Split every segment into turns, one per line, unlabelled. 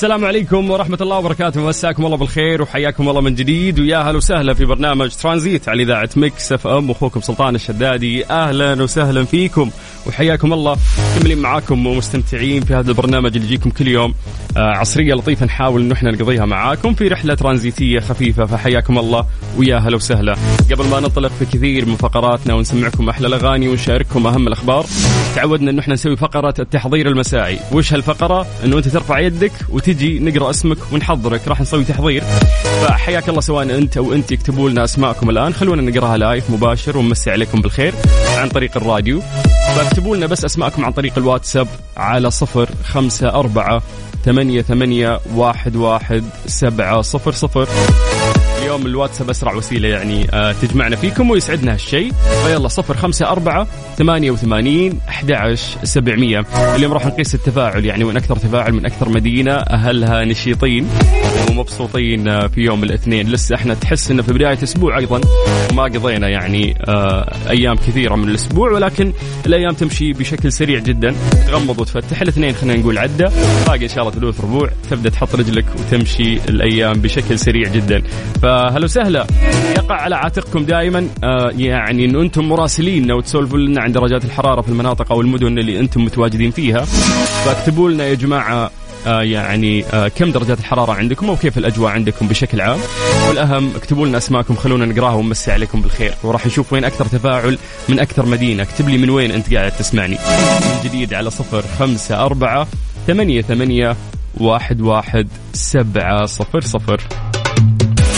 السلام عليكم ورحمة الله وبركاته. مساكم الله بالخير وحياكم الله من جديد. ويا هلا وسهلا في برنامج ترانزيت على إذاعة Mix FM. أخوكم سلطان الشدادي أهلا وسهلا فيكم وحياكم الله. كملين معاكم ومستمتعين في هذا البرنامج اللي يجيكم كل يوم. آه عصرية لطيفة نحاول إنه إحنا نقضيها معاكم في رحلة ترانزيتية خفيفة. فحياكم الله ويا هلا وسهلا. قبل ما ننطلق في كثير من فقراتنا ونسمعكم أحلى الأغاني ونشارككم أهم الأخبار تعودنا إنه إحنا نسوي فقرة التحضير المسائي. وش هالفقرة؟ إنه أنت ترفع يدك وتجي نقرأ اسمك ونحضرك. راح نسوي تحضير. فحياك الله سواء أنت أو أنت اكتبوا لنا أسماءكم الآن. خلونا نقرأها لايف مباشر ونمسي عليكم بالخير عن طريق الراديو. فاكتبوا لنا بس أسماءكم عن طريق الواتساب على صفر خمسة أربعة ثمانية ثمانية واحد واحد سبعة صفر صفر. اليوم الواتساب أسرع وسيلة يعني آه تجمعنا فيكم ويسعدنا هالشيء. فيلا صفر خمسة أربعة ثمانية وثمانين أحد سبعمية. اليوم راح نقيس التفاعل يعني من أكثر تفاعل من أكثر مدينة أهلها نشيطين ومبسوطين آه، في يوم الاثنين. لسه إحنا تحس إنه في بداية أسبوع أيضا ما قضينا يعني آه أيام كثيرة من الأسبوع ولكن الأيام تمشي بشكل سريع جدا. تغمض وتفتح الاثنين خلينا نقول عدة. باقي إن شاء الله ثلث ربوع تبدأ تحط رجلك وتمشي الأيام بشكل سريع جدا. فهلا وسهلا. يقع على عاتقكم دائما. آه يعني إنه أنتم مراسلين وتسولفوا لنا عن درجات الحرارة في المناطق أو المدن اللي أنتم متواجدين فيها. فاكتبوا لنا يا جماعة آه يعني آه كم درجات الحرارة عندكم وكيف الأجواء عندكم بشكل عام. والأهم اكتبوا لنا أسماءكم خلونا نقراها ونمسي عليكم بالخير. وراح نشوف وين أكثر تفاعل من أكثر مدينة. اكتب لي من وين أنت قاعد تسمعني. من جديد على صفر خمسة أربعة ثمانية ثمانية واحد واحد سبعة صفر صفر.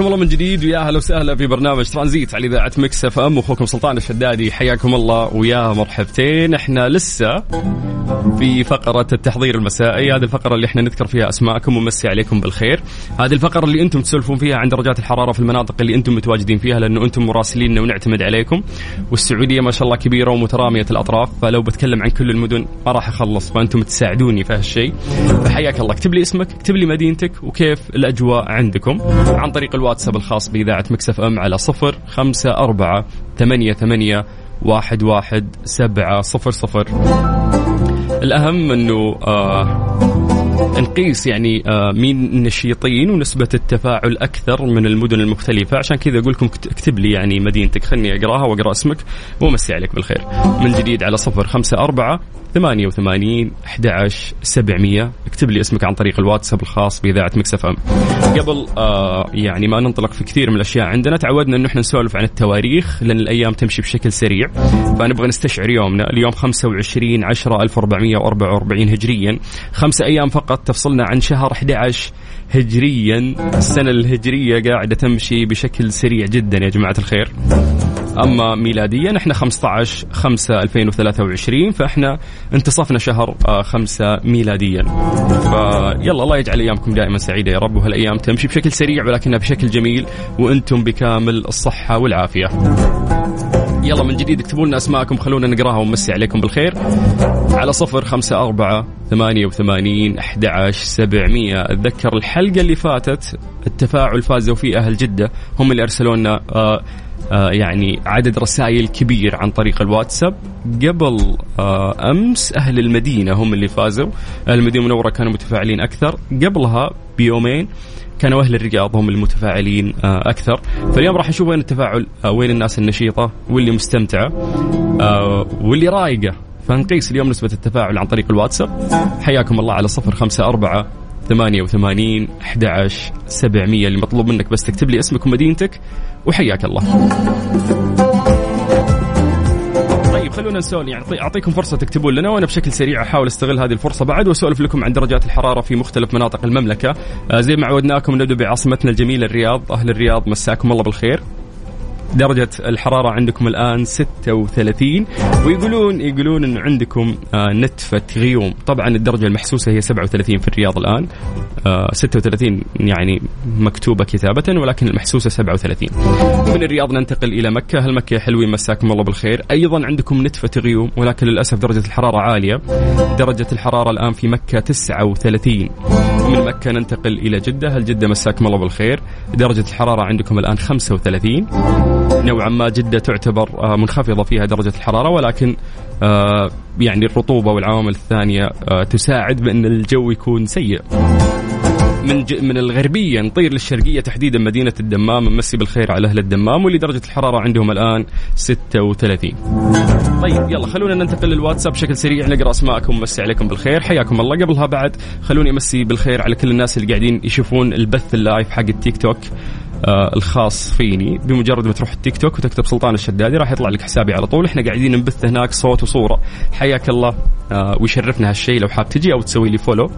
حياكم الله من جديد ويا أهلا وسهلا في برنامج ترانزيت على إذاعة Mix FM. أخوكم سلطان الشدادي حياكم الله ويا مرحبتين. إحنا لسه في فقرة التحضير المسائي هذه الفقرة اللي إحنا نذكر فيها أسماءكم ونمسي عليكم بالخير. هذه الفقرة اللي أنتم تسولفون فيها عن درجات الحرارة في المناطق اللي أنتم متواجدين فيها لأنه أنتم مراسليننا ونعتمد عليكم. والسعودية ما شاء الله كبيرة ومترامية الأطراف فلو بتكلم عن كل المدن ما راح أخلص فأنتم تساعدوني في هالشيء. فحياك الله. اكتب لي اسمك اكتب لي مدينتك وكيف الأجواء عندكم؟ عن طريق الواتساب الخاص بإذاعة مكسف أم على صفر خمسة أربعة ثمانية ثمانية واحد واحد سبعة صفر صفر. الأهم أنه آه نقيس يعني آه مين نشيطين ونسبة التفاعل أكثر من المدن المختلفة. عشان كذا أقول لكم كت- اكتب لي يعني مدينتك. خلني أقراها وأقرأ اسمك وأمسي عليك بالخير. من جديد على صفر خمسة أربعة ثمانية وثمانين أحد سبعمية. اكتب لي اسمك عن طريق الواتساب الخاص بإذاعة مكسف أم. قبل آه يعني ما ننطلق في كثير من الأشياء عندنا تعودنا أنه إحنا نسولف عن التواريخ لأن الأيام تمشي بشكل سريع. فنبغى نستشعر يومنا. اليوم 25 10 1444 هجريا. خمسة أيام فقط تفصلنا عن شهر 11 هجريا. السنة الهجرية قاعدة تمشي بشكل سريع جدا يا جماعة الخير. أما ميلاديا إحنا 15 5 2023 فإحنا انتصفنا شهر 5 ميلاديا. فيلا الله يجعل أيامكم دائما سعيدة يا رب وهالأيام تمشي بشكل سريع ولكنها بشكل جميل وأنتم بكامل الصحة والعافية. يلا من جديد اكتبوا لنا أسماءكم خلونا نقراها ونمسي عليكم بالخير. على صفر خمسة أربعة ثمانية وثمانين أحد عشر سبعمية. أتذكر الحلقة اللي فاتت التفاعل فازوا فيه أهل جدة. هم اللي أرسلوا لنا آه آه يعني عدد رسائل كبير عن طريق الواتساب. قبل آه أمس أهل المدينة هم اللي فازوا. أهل المدينة المنورة كانوا متفاعلين أكثر. قبلها بيومين كانوا أهل الرياض هم المتفاعلين آه، أكثر. فاليوم راح نشوف وين التفاعل آه، وين الناس النشيطة واللي مستمتعة آه، واللي رايقة. فنقيس اليوم نسبة التفاعل عن طريق الواتساب. حياكم الله على صفر خمسة أربعة ثمانية وثمانين أحد عشر سبعمية. اللي مطلوب منك بس تكتب لي اسمك ومدينتك وحياك الله. خلونا نسولف يعني أعطيكم فرصة تكتبون لنا وأنا بشكل سريع أحاول أستغل هذه الفرصة بعد وأسولف لكم عن درجات الحرارة في مختلف مناطق المملكة. آه زي ما عودناكم نبدأ بعاصمتنا الجميلة الرياض. أهل الرياض مساكم الله بالخير. درجة الحرارة عندكم الآن 36 ويقولون يقولون أنه عندكم آه نتفة غيوم. طبعا الدرجة المحسوسة هي 37 في الرياض الآن. آه 36 يعني مكتوبة كتابة ولكن المحسوسة 37 من الرياض ننتقل إلى مكة. هل مكة يا حلوين؟ مساكم الله بالخير. أيضا عندكم نتفة غيوم ولكن للأسف درجة الحرارة عالية. درجة الحرارة الآن في مكة 39 ومن مكة ننتقل إلى جدة. هل جدة مساكم الله بالخير؟ درجة الحرارة عندكم الآن 35 نوعا ما جدة تعتبر آه، منخفضة فيها درجة الحرارة ولكن آه، يعني الرطوبة والعوامل الثانية آه، تساعد بأن الجو يكون سيء. من. من الغربية نطير للشرقية تحديدا مدينة الدمام نمسي بالخير على أهل الدمام واللي درجة الحرارة عندهم الآن 36 طيب يلا خلونا ننتقل للواتساب بشكل سريع نقرأ أسماءكم ونمسي عليكم بالخير. حياكم الله. قبلها بعد خلوني أمسي بالخير على كل الناس اللي قاعدين يشوفون البث ال live حق التيك توك. آه الخاص فيني. بمجرد ما تروح التيك توك وتكتب سلطان الشدادي راح يطلع لك حسابي على طول. إحنا قاعدين نبث هناك صوت وصورة. حياك الله. آه ويشرفنا هالشيء لو حاب تجي أو تسوي لي follow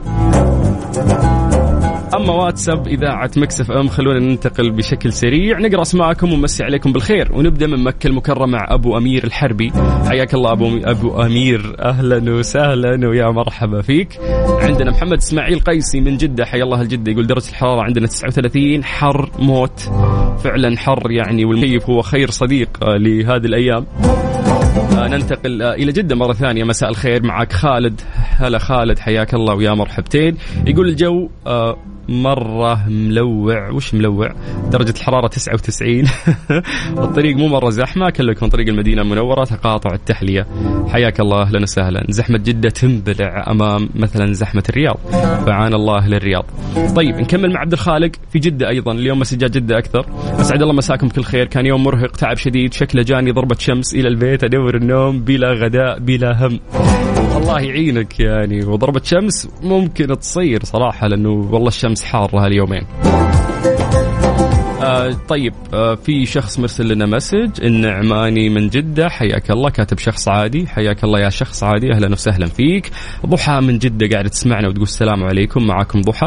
اما واتساب إذاعة Mix FM. خلونا ننتقل بشكل سريع. نقرأ أسماءكم ونمسي عليكم بالخير. ونبدأ من مكة المكرمة مع أبو أمير الحربي. حياك الله ابو أبو أمير. أهلا وسهلا ويا مرحبا فيك. عندنا محمد إسماعيل قيسي من جدة. حيا الله جدة يقول درجة الحرارة عندنا 39 حر موت. فعلا حر يعني والمكيف هو خير صديق آه، لهذه الأيام. آه، ننتقل آه، إلى جدة مرة ثانية. مساء الخير معك خالد. هلا خالد حياك الله ويا مرحبتين. يقول الجو مرة ملوع. وش ملوع؟ درجة الحرارة 99 الطريق مو مرة زحمة كلكم طريق المدينة المنورة تقاطع التحلية. حياك الله أهلا وسهلا. زحمة جدة تنبلع أمام مثلا زحمة الرياض. فعان الله أهل الرياض. طيب نكمل مع عبد الخالق في جدة أيضا. اليوم مسجات جدة أكثر. أسعد الله مساكم بكل خير. كان يوم مرهق تعب شديد شكله جاني ضربة شمس إلى البيت أدور النوم بلا غداء بلا هم. الله يعينك يعني. وضربة شمس ممكن تصير صراحة لأنه والله الشمس حارة هاليومين. طيب آه في شخص مرسل لنا مسج النعماني من جدة حياك الله كاتب شخص عادي حياك الله يا شخص عادي أهلا وسهلا فيك. ضحى من جدة قاعدة تسمعنا وتقول السلام عليكم معاكم ضحى.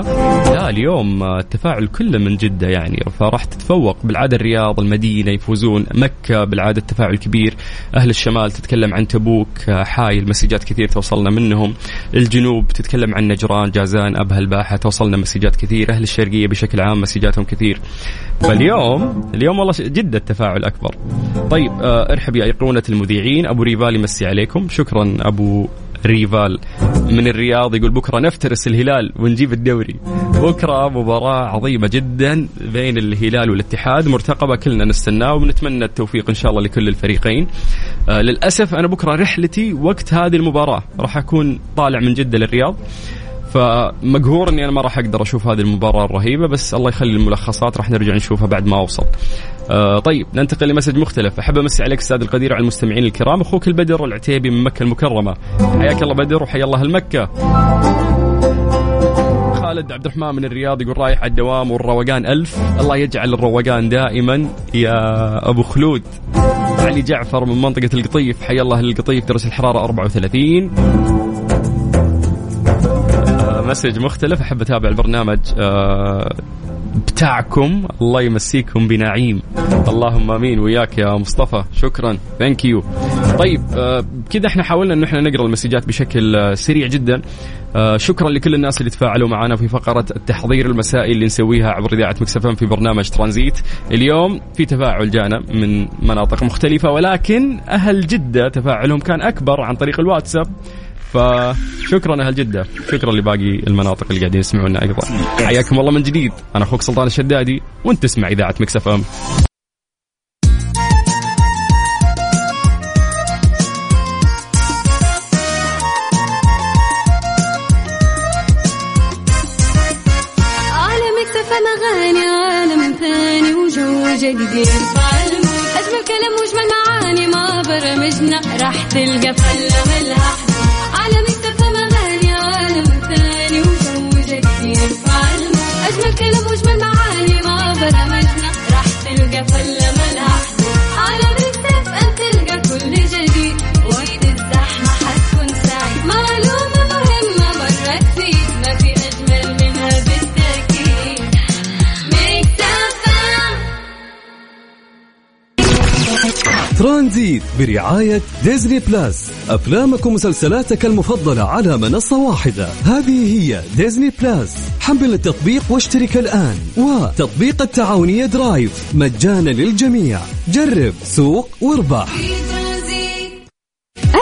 لا اليوم آه، التفاعل كله من جدة يعني فراح تتفوق بالعادة الرياض المدينة يفوزون. مكة بالعادة التفاعل كبير. أهل الشمال تتكلم عن تبوك آه، حايل مسجات كثير توصلنا منهم. الجنوب تتكلم عن نجران جازان أبها الباحة توصلنا مسجات كثير. أهل الشرقية بشكل عام مسجاتهم كثير. فاليوم اليوم والله ش- جدا التفاعل أكبر. طيب آه ارحب يا أيقونة المذيعين. أبو ريفال يمسي عليكم. شكرا أبو ريفال. من الرياض يقول بكرة نفترس الهلال ونجيب الدوري. بكرة مباراة عظيمة جدا بين الهلال والاتحاد. مرتقبة كلنا نستناه ونتمنى التوفيق إن شاء الله لكل الفريقين. آه للأسف أنا بكرة رحلتي وقت هذه المباراة راح أكون طالع من جدة للرياض. فمقهور إني أنا ما راح أقدر أشوف هذه المباراة الرهيبة بس الله يخلي الملخصات راح نرجع نشوفها بعد ما أوصل. آه طيب ننتقل لمسج مختلف. أحب أمسي عليك أستاذ القدير على المستمعين الكرام أخوك البدر العتيبي من مكة المكرمة. حياك الله بدر وحيا الله مكة. خالد عبد الرحمن من الرياض يقول رايح على الدوام والروقان ألف. الله يجعل الروقان دائما. يا أبو خلود. علي جعفر من منطقة القطيف. حيا الله القطيف درجة الحرارة 34 message مختلف أحب أتابع البرنامج آه، بتاعكم. الله يمسيكم بنعيم. اللهم آمين. وياك يا مصطفى. شكرا. thank you طيب آه، كذا إحنا حاولنا انه إحنا نقرأ ال messages بشكل آه، سريع جدا. شكرا لكل الناس اللي تفاعلوا معنا في فقرة التحضير المسائي اللي نسويها عبر إذاعة Mix FM في برنامج ترانزيت. اليوم في تفاعل جانا من مناطق مختلفة ولكن أهل جدة تفاعلهم كان أكبر عن طريق الواتساب. فشكرا أهل جدة. شكرا لباقي المناطق اللي قاعدين يسمعونا أيضا. حياكم الله من جديد. أنا أخوك سلطان الشدادي وأنت تسمع
إذاعة Mix FM. جديد أجمل كلام وأجمل معاني ما برمجنا. راح تلقى فلة ملها
ترانزيت برعاية Disney Plus. أفلامك ومسلسلاتك المفضلة على منصة واحدة. هذه هي Disney Plus. حمل التطبيق واشترك الآن. وتطبيق التعاونية Drive. مجانا للجميع. جرب سوق واربح.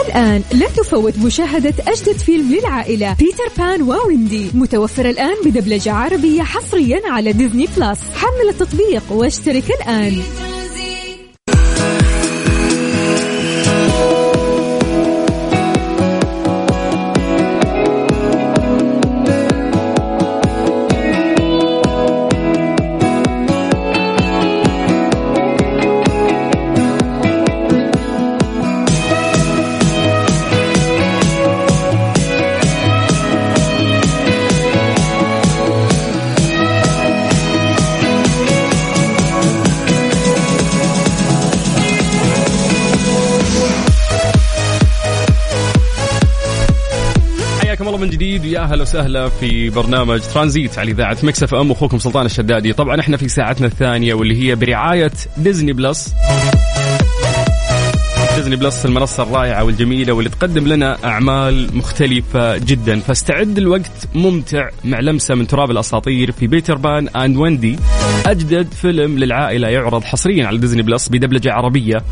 الآن لا تفوت مشاهدة أجدد فيلم للعائلة بيتر بان وويندي. متوفر الآن بدبلجة عربية حصريا على Disney Plus حمل التطبيق واشترك الآن.
جديد ويا أهلا وسهلا في برنامج ترانزيت على إذاعة Mix FM. أخوكم سلطان الشدادي. طبعا إحنا في ساعتنا الثانية واللي هي برعاية Disney Plus. Disney Plus المنصة الرائعة والجميلة واللي تقدم لنا أعمال مختلفة جدا. فاستعد لوقت ممتع مع لمسة من تراب الأساطير في Peter Pan and Wendy أجدد فيلم للعائلة يعرض حصريا على Disney Plus بدبلجة عربية.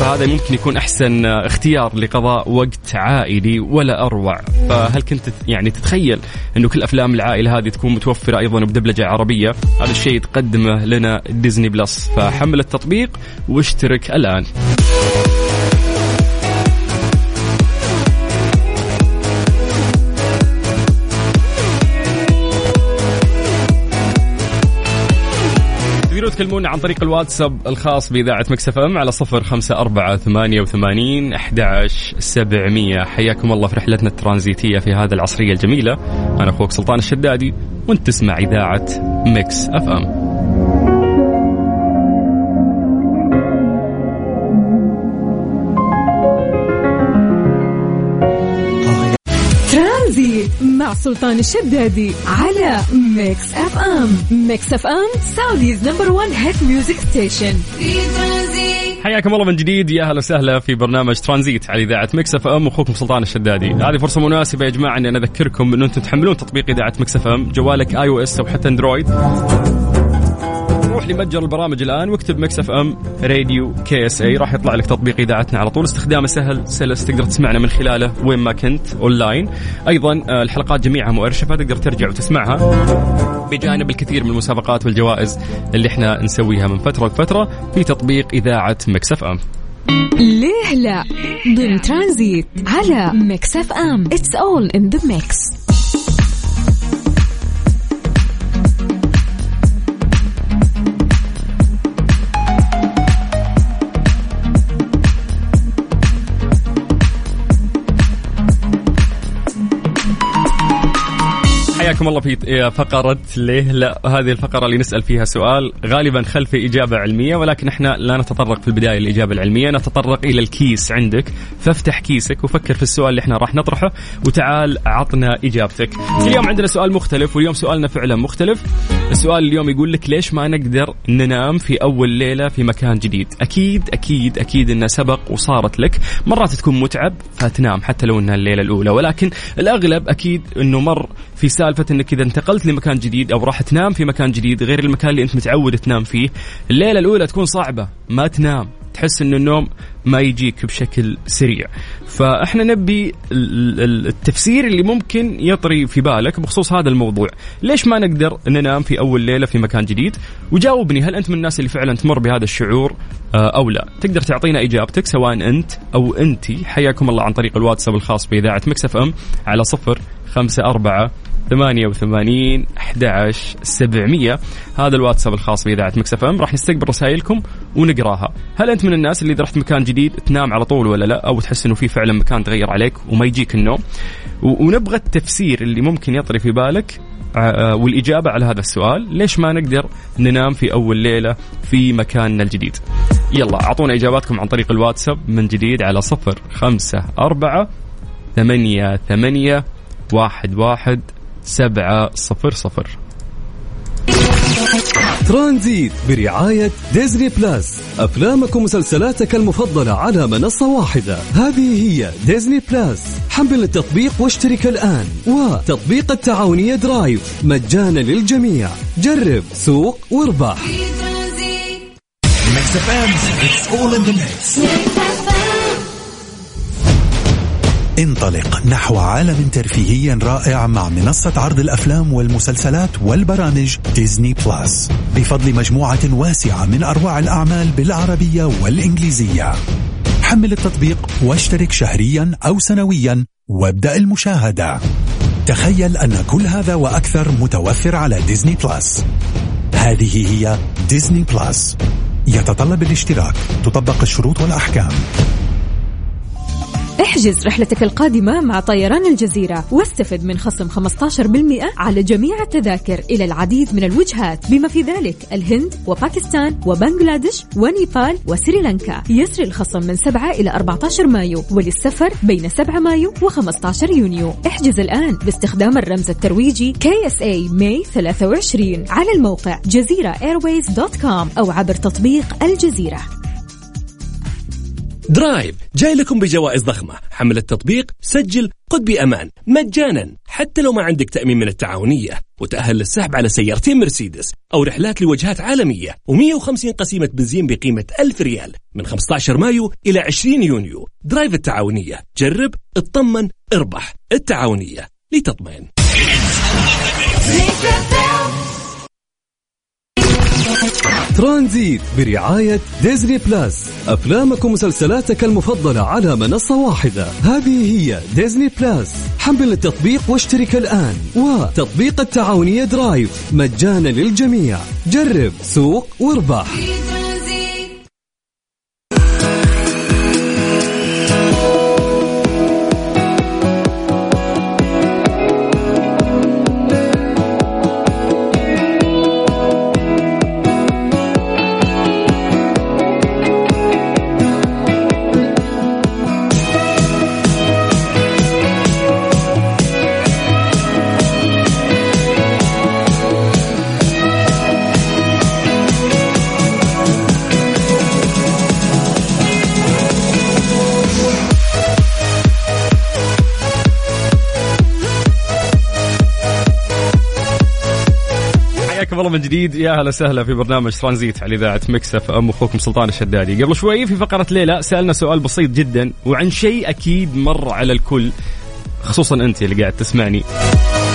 فهذا ممكن يكون أحسن اختيار لقضاء وقت عائلي ولا أروع. فهل كنت يعني تتخيل أنه كل أفلام العائلة هذه تكون متوفرة أيضا بدبلجة عربية؟ هذا الشيء تقدمه لنا ديزني بلس فحمل التطبيق واشترك الآن. تكلمونا عن طريق الواتساب الخاص بإذاعة Mix FM على صفر خمسة أربعة ثمانية وثمانين أحداش سبعمية. حياكم الله في رحلتنا الترانزيتية في هذه العصرية الجميلة. أنا أخوك سلطان الشدادي وأنت تسمع إذاعة
Mix FM. سلطان الشدادي على Mix FM Mix FM Saudi's number 1 hit music station
حياكم الله من جديد. يا أهلا وسهلا في برنامج ترانزيت على إذاعة Mix FM اخوكم سلطان الشدادي. هذه فرصة مناسبة يا جماعة إني أنا أذكركم إنه أنتم تحملون تطبيق إذاعة Mix FM جوالك iOS أو حتى Android روح لمتجر البرامج الآن واكتب Mix FM Radio KSA. راح يطلع لك تطبيق إذاعتنا على طول. استخدامه سهل سلس تقدر تسمعنا من خلاله وين ما كنت أونلاين. أيضا آه، الحلقات جميعها مؤرشفة تقدر ترجع وتسمعها. بجانب الكثير من المسابقات والجوائز اللي إحنا نسويها من فترة لفترة في تطبيق إذاعة Mix FM.
ليه لا؟ ضمن ترانزيت على Mix FM. It's all in the mix
حياكم الله في فقرة ليه؟ لا هذه الفقرة اللي نسأل فيها سؤال غالبا خلف إجابة علمية ولكن إحنا لا نتطرق في البداية للإجابة العلمية نتطرق إلى الكيس عندك. فافتح كيسك وفكر في السؤال اللي إحنا راح نطرحه وتعال عطنا إجابتك. اليوم عندنا سؤال مختلف واليوم سؤالنا فعلا مختلف. السؤال اليوم يقول لك ليش ما نقدر ننام في أول ليلة في مكان جديد؟ أكيد أكيد أكيد أنه سبق وصارت لك. مرات تكون متعب فتنام حتى لو أنها الليلة الأولى. ولكن الأغلب أكيد أنه مر في سالفة أنك إذا انتقلت لمكان جديد أو راح تنام في مكان جديد غير المكان اللي أنت متعود تنام فيه الليلة الأولى تكون صعبة ما تنام. تحس أن النوم ما يجيك بشكل سريع. فإحنا نبي التفسير اللي ممكن يطري في بالك بخصوص هذا الموضوع. ليش ما نقدر ننام في أول ليلة في مكان جديد؟ وجاوبني هل أنت من الناس اللي فعلا تمر بهذا الشعور آه، أو لا؟ تقدر تعطينا إجابتك سواء أنت أو أنتي. حياكم الله عن طريق الواتساب الخاص بإذاعة مكسف أم على صفر خمسة أربعة ثمانية وثمانين أحد سبعمية. هذا الواتساب الخاص بإذاعة مكسف أم. راح نستقبل رسائلكم ونقراها. هل أنت من الناس اللي إذا رحت مكان جديد تنام على طول ولا لا؟ أو تحس أنه في فعلا مكان تغير عليك وما يجيك النوم؟ ونبغى التفسير اللي ممكن يطري في بالك آه، آه، والإجابة على هذا السؤال. ليش ما نقدر ننام في أول ليلة في مكاننا الجديد؟ يلا أعطونا إجاباتكم عن طريق الواتساب من جديد على صفر خمسة أربعة ثمانية ثمانية واحد واحد سبعة صفر صفر.
ترانزيت برعاية Disney Plus. أفلامك ومسلسلاتك المفضلة على منصة واحدة. هذه هي Disney Plus. حمل التطبيق واشترك الآن. وتطبيق التعاونية Drive. مجانا للجميع. جرب سوق واربح.
انطلق نحو عالم ترفيهي رائع مع منصة عرض الأفلام والمسلسلات والبرامج Disney Plus. بفضل مجموعة واسعة من أروع الأعمال بالعربية والإنجليزية. حمل التطبيق واشترك شهريا أو سنويا وابدأ المشاهدة. تخيل أن كل هذا وأكثر متوفر على Disney Plus. هذه هي Disney Plus. يتطلب الاشتراك. تطبق الشروط والأحكام.
احجز رحلتك القادمة مع طيران الجزيرة واستفد من خصم 15% على جميع التذاكر إلى العديد من الوجهات. بما في ذلك الهند وباكستان وبنغلاديش ونيبال وسريلانكا يسري الخصم من 7 إلى 14 مايو وللسفر بين 7 مايو و15 يونيو. احجز الآن باستخدام الرمز الترويجي KSA May 23 على الموقع جزيرة com أو عبر تطبيق الجزيرة.
Drive جاي لكم بجوائز ضخمة. حمل التطبيق سجل قد بأمان. مجانا. حتى لو ما عندك تأمين من التعاونية. وتأهل للسحب على سيارتين مرسيدس. أو رحلات لوجهات عالمية. و150 قسيمة بنزين بقيمة 1000 ريال. من 15 مايو إلى 20 يونيو. Drive التعاونية. جرب اطمن اربح. التعاونية. لتطمئن.
ترانزيت برعاية Disney Plus. أفلامك ومسلسلاتك المفضلة على منصة واحدة. هذه هي Disney Plus. حمل التطبيق واشترك الآن. وتطبيق التعاونية Drive. مجانا للجميع. جرب سوق واربح.
من جديد. يا أهلا وسهلا في برنامج ترانزيت على إذاعة مكسف إم. أخوكم سلطان الشدادي. قبل شوي في فقرة ليلى سألنا سؤال بسيط جدا وعن شيء أكيد مر على الكل خصوصا أنت اللي قاعد تسمعني.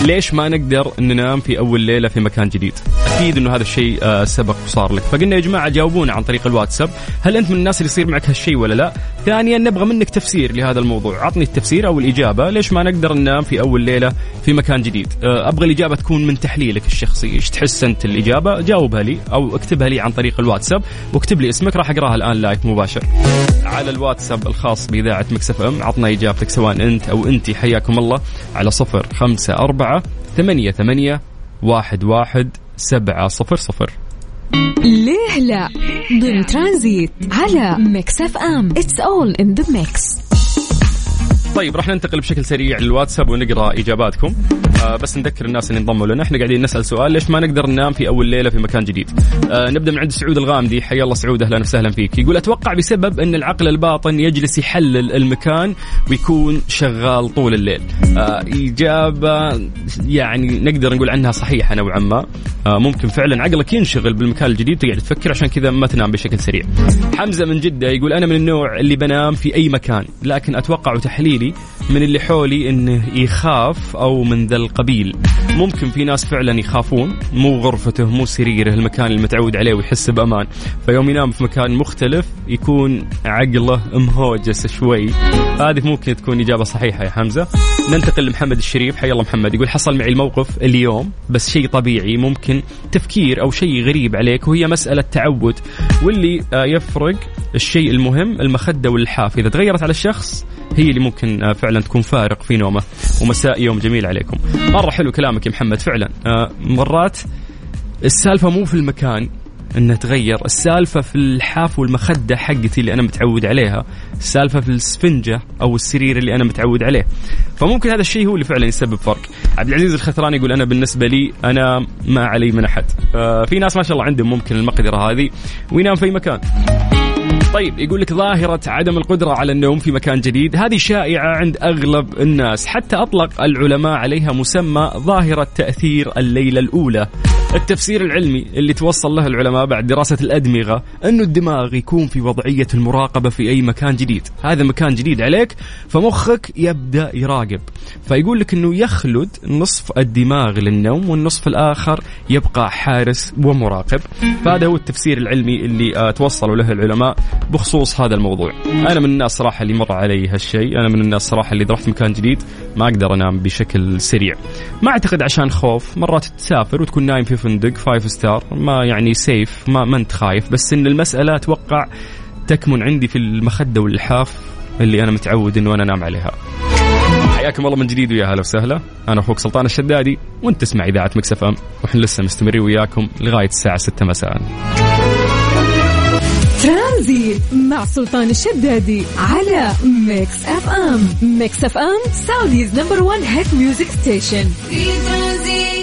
ليش ما نقدر ننام في أول ليلة في مكان جديد؟ أكيد إنه هذا الشيء آه، سبق وصار لك، فقلنا يا جماعة جاوبونا عن طريق الواتساب، هل أنت من الناس اللي يصير معك هالشيء ولا لا؟ ثانيا نبغى منك تفسير لهذا الموضوع، عطني التفسير أو الإجابة، ليش ما نقدر ننام في أول ليلة في مكان جديد؟ آه، أبغى الإجابة تكون من تحليلك الشخصي، إيش تحس أنت الإجابة؟ جاوبها لي أو اكتبها لي عن طريق الواتساب، واكتب لي اسمك راح أقراها الآن live مباشر. على الواتساب الخاص بإذاعة Mix FM عطنا إجابتك سواء أنت أو أنت حياكم الله على صفر خمسة أربعة ثمانية ثمانية واحد واحد سبعة صفر صفر.
ليه لا؟ ضمن ترانزيت على Mix FM. It's all in the mix
طيب راح ننتقل بشكل سريع للواتساب ونقرأ إجاباتكم. آه بس نذكر الناس اللي انضموا لنا. إحنا قاعدين نسأل سؤال ليش ما نقدر ننام في أول ليلة في مكان جديد؟ آه نبدأ من عند سعود الغامدي. حيا الله سعود أهلا وسهلا فيك. يقول أتوقع بسبب أن العقل الباطن يجلس يحلل المكان ويكون شغال طول الليل. آه إجابة يعني نقدر نقول عنها صحيحة نوعا ما. آه ممكن فعلا عقلك ينشغل بالمكان الجديد تقعد تفكر عشان كذا ما تنام بشكل سريع. حمزة من جدة يقول أنا من النوع اللي بنام في أي مكان لكن أتوقع من اللي حولي إنه يخاف أو من ذا القبيل. ممكن في ناس فعلا يخافون مو غرفته مو سريره المكان اللي متعود عليه ويحس بأمان. فيوم ينام في مكان مختلف يكون عقله مهوجس شوي. هذه ممكن تكون إجابة صحيحة يا حمزة. ننتقل لمحمد الشريف. حي الله محمد. يقول حصل معي الموقف اليوم بس شيء طبيعي ممكن تفكير أو شيء غريب عليك وهي مسألة تعود. واللي آه، يفرق الشيء المهم المخدة واللحاف إذا تغيرت على الشخص هي اللي ممكن آه، فعلا تكون فارق في نومه. ومساء يوم جميل عليكم. مرة حلو كلامك يا محمد فعلا. آه، مرات السالفة مو في المكان إنها تغير السالفة في الحاف والمخدة حقتي اللي أنا متعود عليها السالفة في السفنجة أو السرير اللي أنا متعود عليه. فممكن هذا الشيء هو اللي فعلا يسبب فرق. عبد العزيز الخثراني يقول أنا بالنسبة لي أنا ما علي من أحد. آه، في ناس ما شاء الله عندهم ممكن المقدرة هذه وينام في مكان. طيب يقول لك ظاهرة عدم القدرة على النوم في مكان جديد هذه شائعة عند أغلب الناس حتى أطلق العلماء عليها مسمى ظاهرة تأثير الليلة الأولى. التفسير العلمي اللي توصل له العلماء بعد دراسة الأدمغة أنه الدماغ يكون في وضعية المراقبة في أي مكان جديد. هذا مكان جديد عليك فمخك يبدأ يراقب. فيقول لك أنه يخلد نصف الدماغ للنوم والنصف الآخر يبقى حارس ومراقب. فهذا هو التفسير العلمي اللي آه، توصلوا له العلماء بخصوص هذا الموضوع. أنا من الناس صراحة اللي مر علي هالشيء. أنا من الناس صراحة اللي اذا رحت مكان جديد. ما أقدر أنام بشكل سريع. ما أعتقد عشان خوف مرات تسافر وتكون نايم في فندق five star ما يعني safe ما, ما انت خايف. بس إن المسألة أتوقع تكمن عندي في المخدة واللحاف اللي أنا متعود إنه أنا انام عليها. حياكم الله من جديد ويا هلا وسهلا. أنا أخوك سلطان الشدادي وأنت تسمع إذاعة Mix FM. وإحنا لسه مستمرين وياكم لغاية الساعة 6 مساء.
ترانزيت مع سلطان الشدادي على Mix FM. Mix FM Saudi's number 1 hit music station.
في ترانزيت.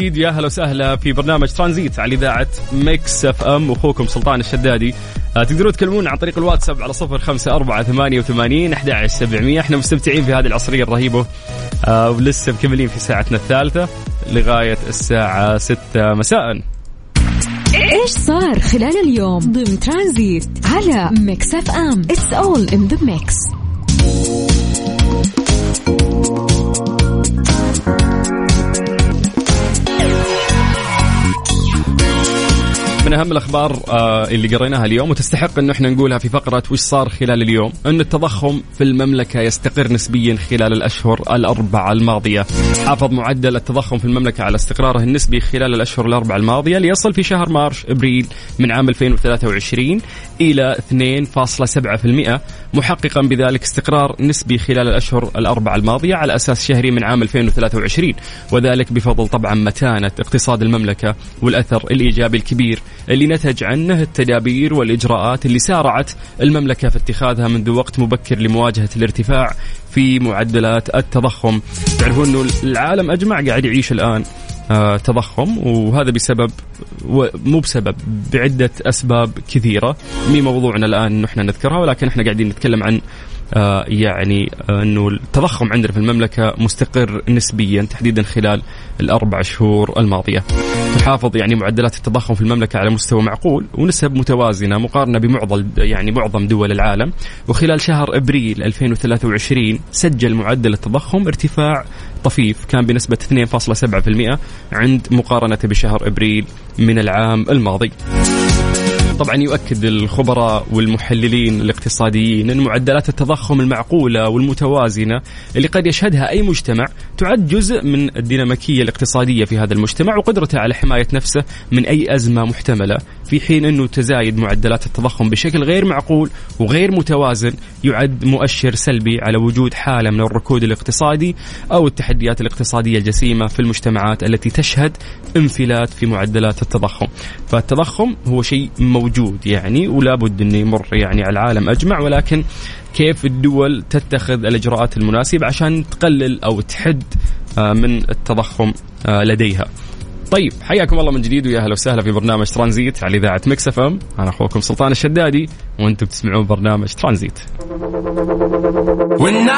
جديد. يا أهلا وسهلا في برنامج ترانزيت على إذاعة Mix FM. أخوكم سلطان الشدادي. آه تقدرون تكلمونا عن طريق الواتساب على صفر خمسة أربعة ثمانية وثمانين أحد سبعمية. إحنا مستمتعين في هذه العصرية الرهيبة. آه ولسه مكملين في ساعتنا الثالثة لغاية الساعة ستة مساء.
إيش صار خلال اليوم ضمن ترانزيت على Mix FM؟ It's all in the mix
من أهم الأخبار آه اللي قريناها اليوم وتستحق انه إحنا نقولها في فقرة وش صار خلال اليوم إن التضخم في المملكة يستقر نسبيا خلال الأشهر الأربعة الماضية. حافظ معدل التضخم في المملكة على استقراره النسبي خلال الأشهر الأربعة الماضية ليصل في شهر مارش إبريل من عام 2023 إلى 2.7% محققا بذلك استقرار نسبي خلال الأشهر الأربعة الماضية على أساس شهري من عام 2023 وذلك بفضل طبعا متانة اقتصاد المملكة والأثر الإيجابي الكبير اللي نتج عنه التدابير والإجراءات اللي سارعت المملكة في اتخاذها منذ وقت مبكر لمواجهة الارتفاع في معدلات التضخم. تعرفون إنه العالم أجمع قاعد يعيش الآن آه، تضخم وهذا بسبب مو بسبب بعدة أسباب كثيرة. مي موضوعنا الآن نحن نذكرها ولكن إحنا قاعدين نتكلم عن يعني آه، إنه التضخم عندنا في المملكة مستقر نسبيا تحديدا خلال الأربع شهور الماضية. تحافظ يعني معدلات التضخم في المملكة على مستوى معقول ونسب متوازنة مقارنة بمعظم يعني معظم دول العالم وخلال شهر أبريل 2023 سجل معدل التضخم ارتفاع طفيف كان بنسبة 2.7% عند مقارنته بشهر أبريل من العام الماضي. طبعا يؤكد الخبراء والمحللين الاقتصاديين أن معدلات التضخم المعقولة والمتوازنة اللي قد يشهدها أي مجتمع تعد جزء من الديناميكية الاقتصادية في هذا المجتمع وقدرته على حماية نفسه من أي أزمة محتملة. في حين أنه تزايد معدلات التضخم بشكل غير معقول وغير متوازن يعد مؤشر سلبي على وجود حالة من الركود الاقتصادي أو التحديات الاقتصادية الجسيمة في المجتمعات التي تشهد انفلات في معدلات التضخم. فالتضخم هو شيء موجود يعني ولا بد أنه يمر يعني على العالم أجمع ولكن كيف الدول تتخذ الإجراءات المناسبة عشان تقلل أو تحد آه، من التضخم آه، لديها؟ طيب حياكم الله من جديد ويا أهلا وسهلا في برنامج ترانزيت على إذاعة Mix FM. أنا أخوكم سلطان الشدادي وأنتم تسمعون برنامج ترانزيت. When